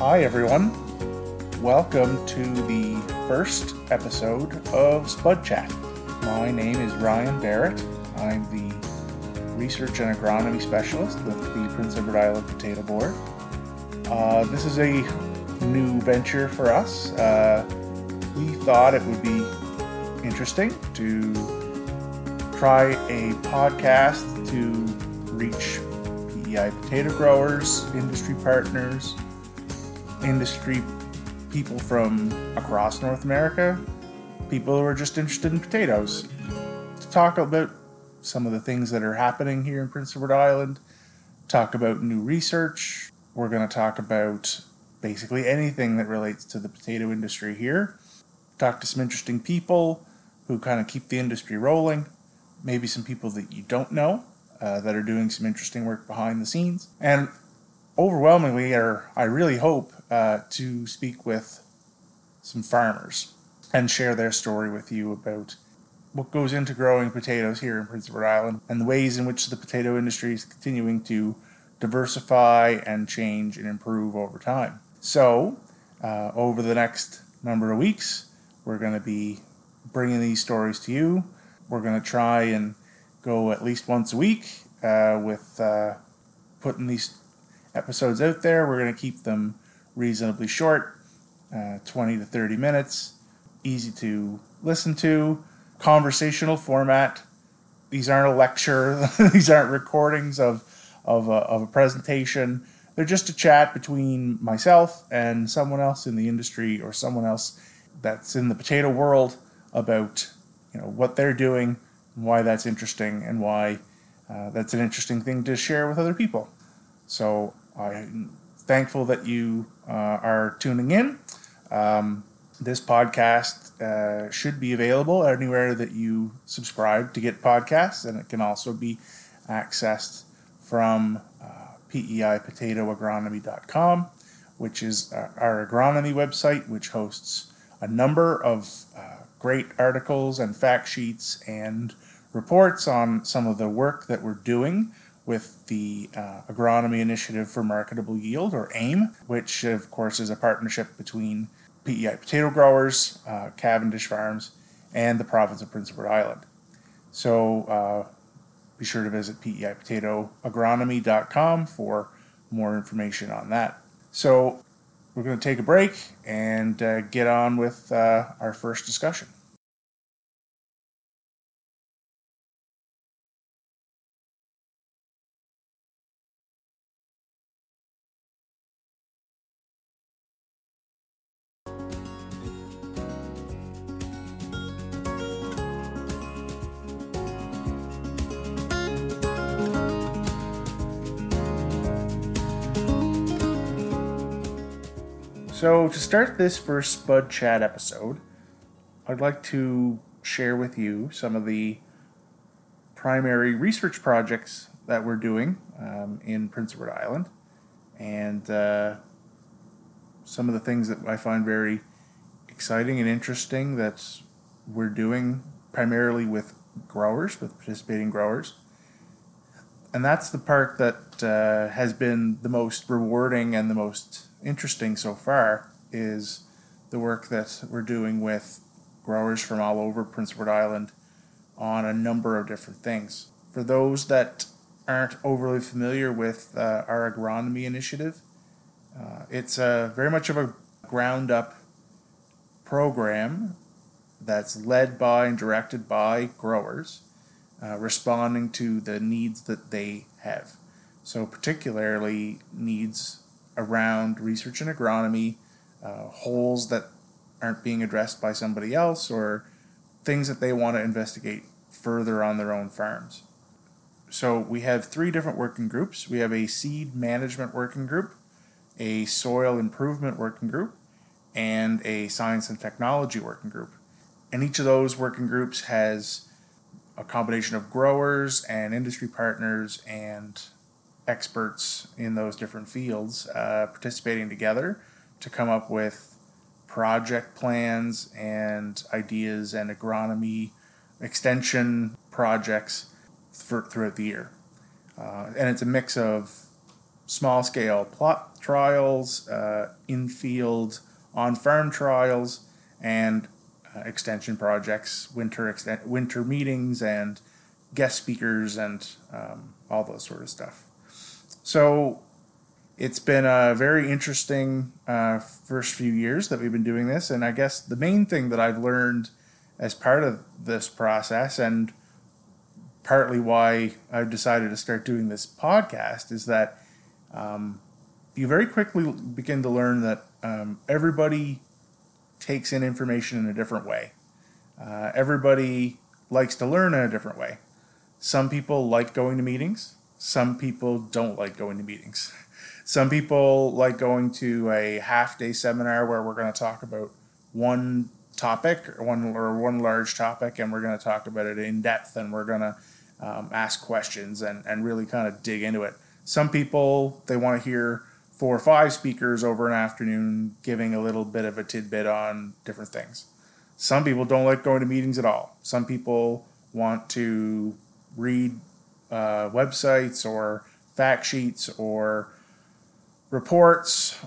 Hi, everyone. Welcome to the first episode of Spud Chat. My name is Ryan Barrett. I'm the Research and Agronomy Specialist with the Prince Edward Island Potato Board. Uh, this is a new venture for us. Uh, we thought it would be interesting to try a podcast to reach PEI potato growers, industry partners, industry people from across North America, people who are just interested in potatoes, to talk about some of the things that are happening here in Prince Edward Island, talk about new research. We're going to talk about basically anything that relates to the potato industry here. Talk to some interesting people who kind of keep the industry rolling, maybe some people that you don't know uh, that are doing some interesting work behind the scenes. And overwhelmingly, or I really hope uh, to speak with some farmers and share their story with you about what goes into growing potatoes here in Prince Edward Island and the ways in which the potato industry is continuing to diversify and change and improve over time. So, uh, over the next number of weeks, we're going to be bringing these stories to you. We're going to try and go at least once a week uh, with uh, putting these episodes out there. We're going to keep them reasonably short uh, 20 to 30 minutes, easy to listen to, conversational format. These aren't a lecture, these aren't recordings of, of, a, of a presentation. They're just a chat between myself and someone else in the industry or someone else that's in the potato world about you know what they're doing, why that's interesting, and why uh, that's an interesting thing to share with other people. So I'm thankful that you uh, are tuning in. Um, this podcast uh, should be available anywhere that you subscribe to get podcasts, and it can also be accessed from uh, peipotatoagronomy.com, which is our agronomy website, which hosts a number of uh, great articles and fact sheets and reports on some of the work that we're doing with the uh, Agronomy Initiative for Marketable Yield, or AIM, which of course is a partnership between PEI potato growers, uh, Cavendish Farms, and the province of Prince Edward Island. So uh, be sure to visit peipotatoagronomy.com for more information on that. So we're going to take a break and uh, get on with uh, our first discussion. So, to start this first Spud Chat episode, I'd like to share with you some of the primary research projects that we're doing um, in Prince Edward Island and uh, some of the things that I find very exciting and interesting that we're doing primarily with growers, with participating growers. And that's the part that uh, has been the most rewarding and the most interesting so far is the work that we're doing with growers from all over Prince Edward Island on a number of different things. For those that aren't overly familiar with uh, our agronomy initiative, uh, it's a, very much of a ground up program that's led by and directed by growers, uh, responding to the needs that they have. So, particularly needs around research and agronomy, uh, holes that aren't being addressed by somebody else, or things that they want to investigate further on their own farms. So we have three different working groups. We have a seed management working group, a soil improvement working group, and a science and technology working group. And each of those working groups has a combination of growers and industry partners and experts in those different fields uh, participating together to come up with project plans and ideas and agronomy extension projects for, throughout the year. Uh, and it's a mix of small scale plot trials, uh, in field on farm trials, and uh, extension projects, winter winter meetings, and guest speakers, and um, all those sort of stuff. So it's been a very interesting uh, first few years that we've been doing this, and I guess the main thing that I've learned as part of this process, and partly why I've decided to start doing this podcast, is that um, you very quickly begin to learn that um, everybody takes in information in a different way. Uh, everybody likes to learn in a different way. Some people like going to meetings. Some people don't like going to meetings. Some people like going to a half day seminar where we're going to talk about one topic or one or one large topic and we're going to talk about it in depth and we're going to um, ask questions and, and really kind of dig into it. Some people they want to hear four or five speakers over an afternoon giving a little bit of a tidbit on different things. Some people don't like going to meetings at all. Some people want to read uh, websites or fact sheets or reports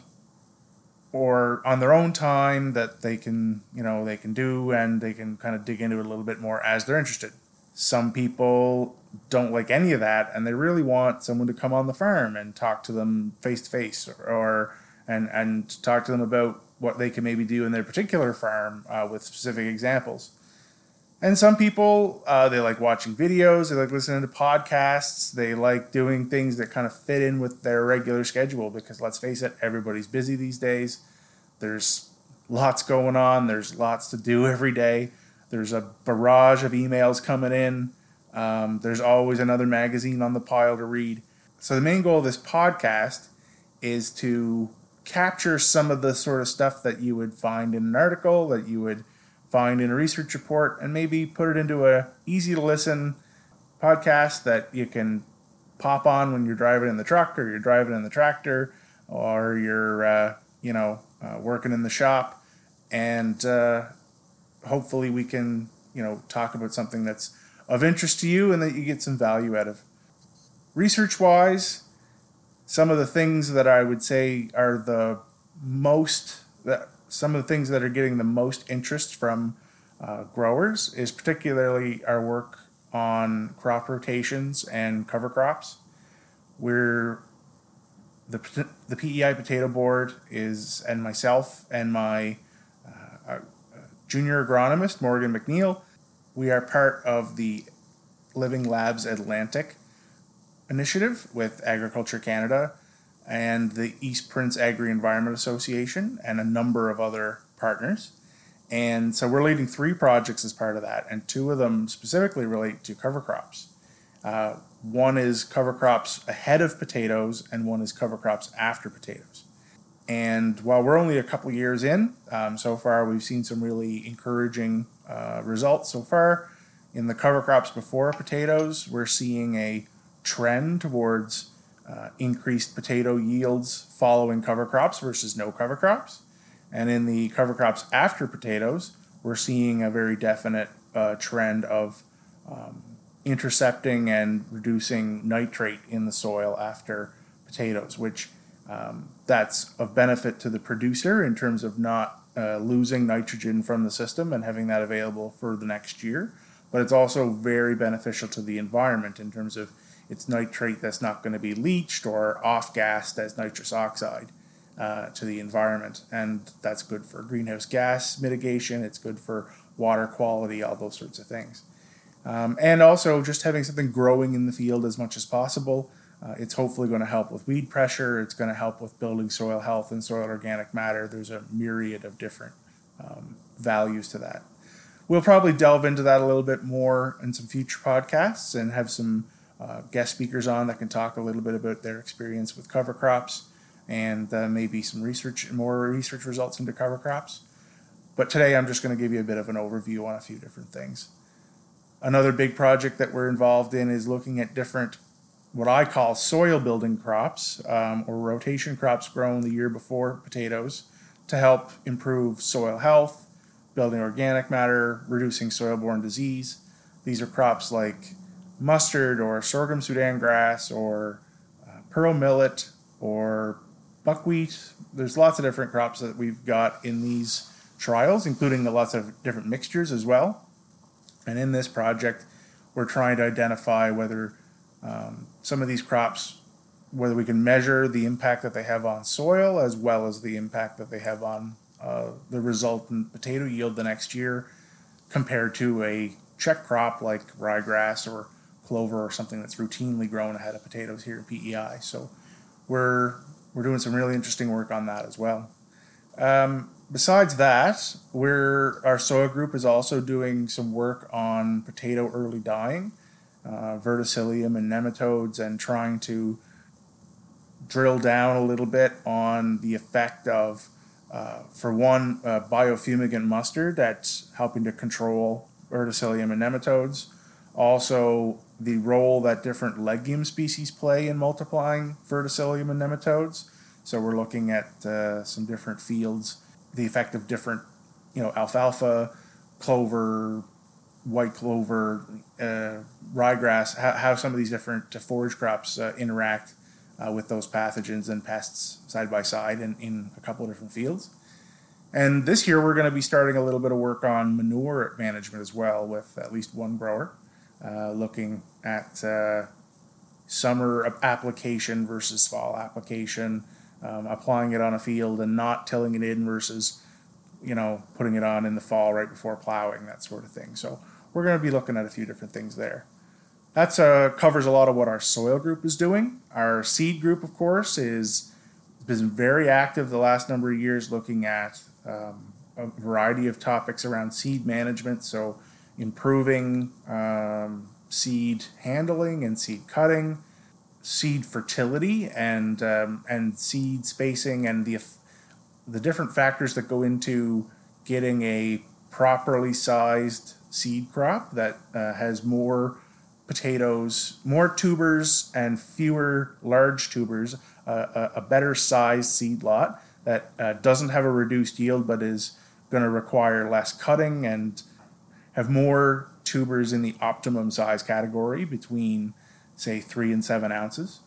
or on their own time that they can you know they can do and they can kind of dig into it a little bit more as they're interested some people don't like any of that and they really want someone to come on the farm and talk to them face to face or and and talk to them about what they can maybe do in their particular farm uh, with specific examples. And some people uh, they like watching videos they like listening to podcasts they like doing things that kind of fit in with their regular schedule because let's face it everybody's busy these days. There's lots going on there's lots to do every day there's a barrage of emails coming in um, there's always another magazine on the pile to read. So, the main goal of this podcast is to capture some of the sort of stuff that you would find in an article, that you would find in a research report, and maybe put it into a easy to listen podcast that you can pop on when you're driving in the truck or you're driving in the tractor or you're uh, you know uh, working in the shop and uh, hopefully we can you know talk about something that's of interest to you and that you get some value out of. Research wise, some of the things that I would say are the most that some of the things that are getting the most interest from uh, growers is particularly our work on crop rotations and cover crops. We're the the PEI Potato Board is and myself and my junior agronomist Morgan McNeil we are part of the Living Labs Atlantic initiative with Agriculture Canada and the East Prince Agri Environment Association and a number of other partners. And so we're leading three projects as part of that, and two of them specifically relate to cover crops. Uh, one is cover crops ahead of potatoes, and one is cover crops after potatoes. And while we're only a couple years in, um, so far we've seen some really encouraging uh, results so far. In the cover crops before potatoes, we're seeing a trend towards uh, increased potato yields following cover crops versus no cover crops. And in the cover crops after potatoes, we're seeing a very definite uh, trend of um, intercepting and reducing nitrate in the soil after potatoes, which um, that's of benefit to the producer in terms of not uh, losing nitrogen from the system and having that available for the next year. But it's also very beneficial to the environment in terms of it's nitrate that's not going to be leached or off gassed as nitrous oxide uh, to the environment. And that's good for greenhouse gas mitigation, it's good for water quality, all those sorts of things. Um, and also just having something growing in the field as much as possible. Uh, it's hopefully going to help with weed pressure. It's going to help with building soil health and soil organic matter. There's a myriad of different um, values to that. We'll probably delve into that a little bit more in some future podcasts and have some uh, guest speakers on that can talk a little bit about their experience with cover crops and uh, maybe some research, more research results into cover crops. But today I'm just going to give you a bit of an overview on a few different things. Another big project that we're involved in is looking at different what I call soil building crops um, or rotation crops grown the year before potatoes to help improve soil health, building organic matter, reducing soil borne disease. These are crops like mustard or sorghum Sudan grass or uh, pearl millet or buckwheat. There's lots of different crops that we've got in these trials, including lots of different mixtures as well. And in this project, we're trying to identify whether um, some of these crops, whether we can measure the impact that they have on soil as well as the impact that they have on uh, the resultant potato yield the next year compared to a check crop like ryegrass or clover or something that's routinely grown ahead of potatoes here in PEI. So we're we're doing some really interesting work on that as well. Um, besides that, we're our soil group is also doing some work on potato early dying, uh, verticillium and nematodes, and trying to drill down a little bit on the effect of, uh, for one, uh, biofumigant mustard that's helping to control verticillium and nematodes. Also, the role that different legume species play in multiplying verticillium and nematodes. So we're looking at uh, some different fields, the effect of different, you know, alfalfa, clover, white clover, uh, ryegrass, how, how some of these different forage crops uh, interact uh, with those pathogens and pests side by side in, in a couple of different fields. And this year we're going to be starting a little bit of work on manure management as well with at least one grower, uh, looking at uh, summer application versus fall application, um, applying it on a field and not tilling it in versus, you know, putting it on in the fall right before plowing, that sort of thing. So we're going to be looking at a few different things there. That uh, covers a lot of what our soil group is doing. Our seed group, of course, is been very active the last number of years looking at um, a variety of topics around seed management. So improving um, seed handling and seed cutting, seed fertility and um, and seed spacing and the the different factors that go into getting a properly sized seed crop that uh, has more potatoes, more tubers and fewer large tubers, uh, a, a, better sized seed lot that uh, doesn't have a reduced yield but is going to require less cutting and have more tubers in the optimum size category between, say, three and seven ounces.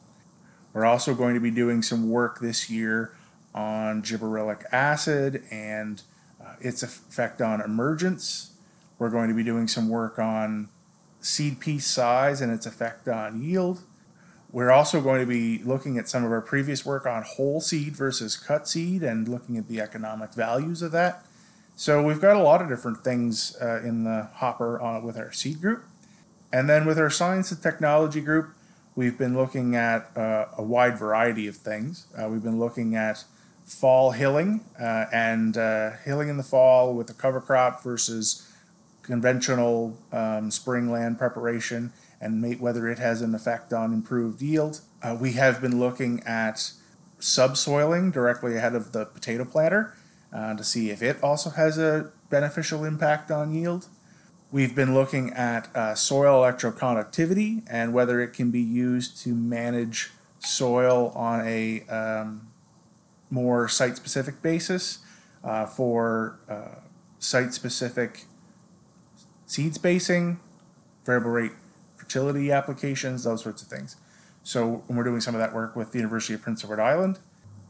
We're also going to be doing some work this year on gibberellic acid and uh, its effect on emergence. We're going to be doing some work on seed piece size and its effect on yield. We're also going to be looking at some of our previous work on whole seed versus cut seed and looking at the economic values of that. So we've got a lot of different things uh, in the hopper with our seed group. And then with our science and technology group, we've been looking at uh, a wide variety of things. Uh, we've been looking at fall hilling uh, and uh, hilling in the fall with a cover crop versus conventional um, spring land preparation and mate, whether it has an effect on improved yield. we have been looking at subsoiling directly ahead of the potato planter uh, to see if it also has a beneficial impact on yield. We've been looking at uh, soil electroconductivity and whether it can be used to manage soil on a um, more site specific basis uh, for uh, site specific seed spacing, variable rate fertility applications, those sorts of things. So we're doing some of that work with the University of Prince Edward Island.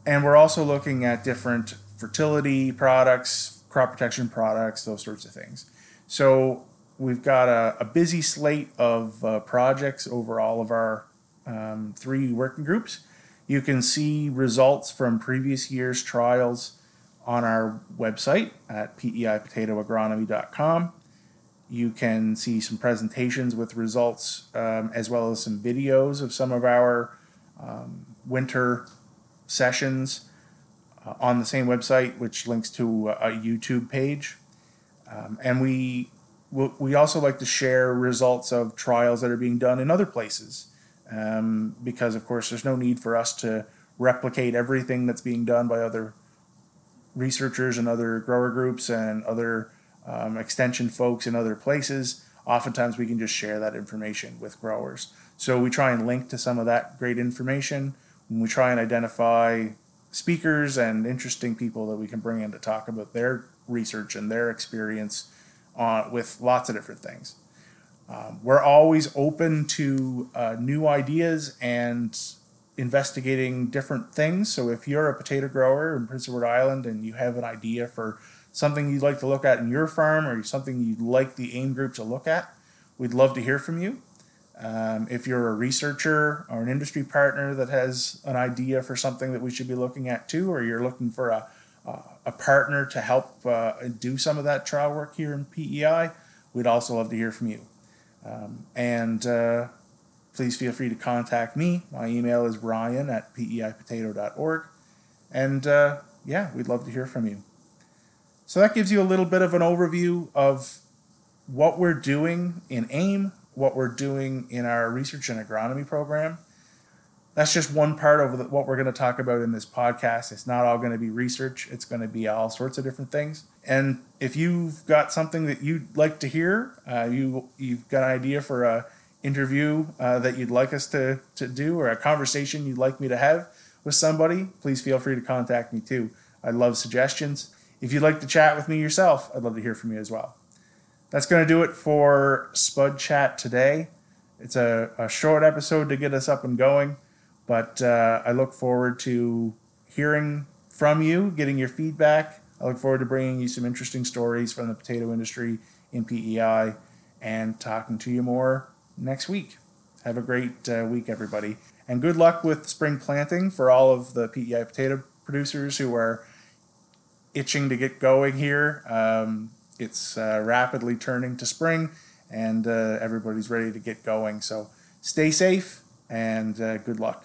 And we're also looking at different fertility products, crop protection products, those sorts of things. So we've got a, a busy slate of uh, projects over all of our um, three working groups. You can see results from previous year's trials on our website at peipotatoagronomy.com. You can see some presentations with results um, as well as some videos of some of our um, winter sessions uh, on the same website, which links to a YouTube page. Um, and we we also like to share results of trials that are being done in other places, um, because of course there's no need for us to replicate everything that's being done by other researchers and other grower groups and other um, extension folks in other places. Oftentimes we can just share that information with growers. So we try and link to some of that great information. When we try and identify speakers and interesting people that we can bring in to talk about their research and their experience on, with lots of different things. Um, we're always open to uh, new ideas and investigating different things. So if you're a potato grower in Prince Edward Island and you have an idea for something you'd like to look at in your farm or something you'd like the AIM group to look at, we'd love to hear from you. Um, if you're a researcher or an industry partner that has an idea for something that we should be looking at too, or you're looking for a, a, a partner to help uh, do some of that trial work here in PEI, we'd also love to hear from you. Um, and uh, please feel free to contact me. My email is ryan at peipotato.org. And uh, yeah, we'd love to hear from you. So that gives you a little bit of an overview of what we're doing in AIM, what we're doing in our research and agronomy program. That's just one part of what we're going to talk about in this podcast. It's not all going to be research, it's going to be all sorts of different things. And if you've got something that you'd like to hear, uh, you, you've got an idea for a interview uh, that you'd like us to, to do or a conversation you'd like me to have with somebody, please feel free to contact me too. I love suggestions. If you'd like to chat with me yourself, I'd love to hear from you as well. That's going to do it for Spud Chat today. It's a, a short episode to get us up and going, but uh, I look forward to hearing from you, getting your feedback. I look forward to bringing you some interesting stories from the potato industry in PEI and talking to you more next week. Have a great uh, week, everybody. And good luck with spring planting for all of the PEI potato producers who are itching to get going here. Um, it's uh, rapidly turning to spring, and uh, everybody's ready to get going. So stay safe and uh, good luck.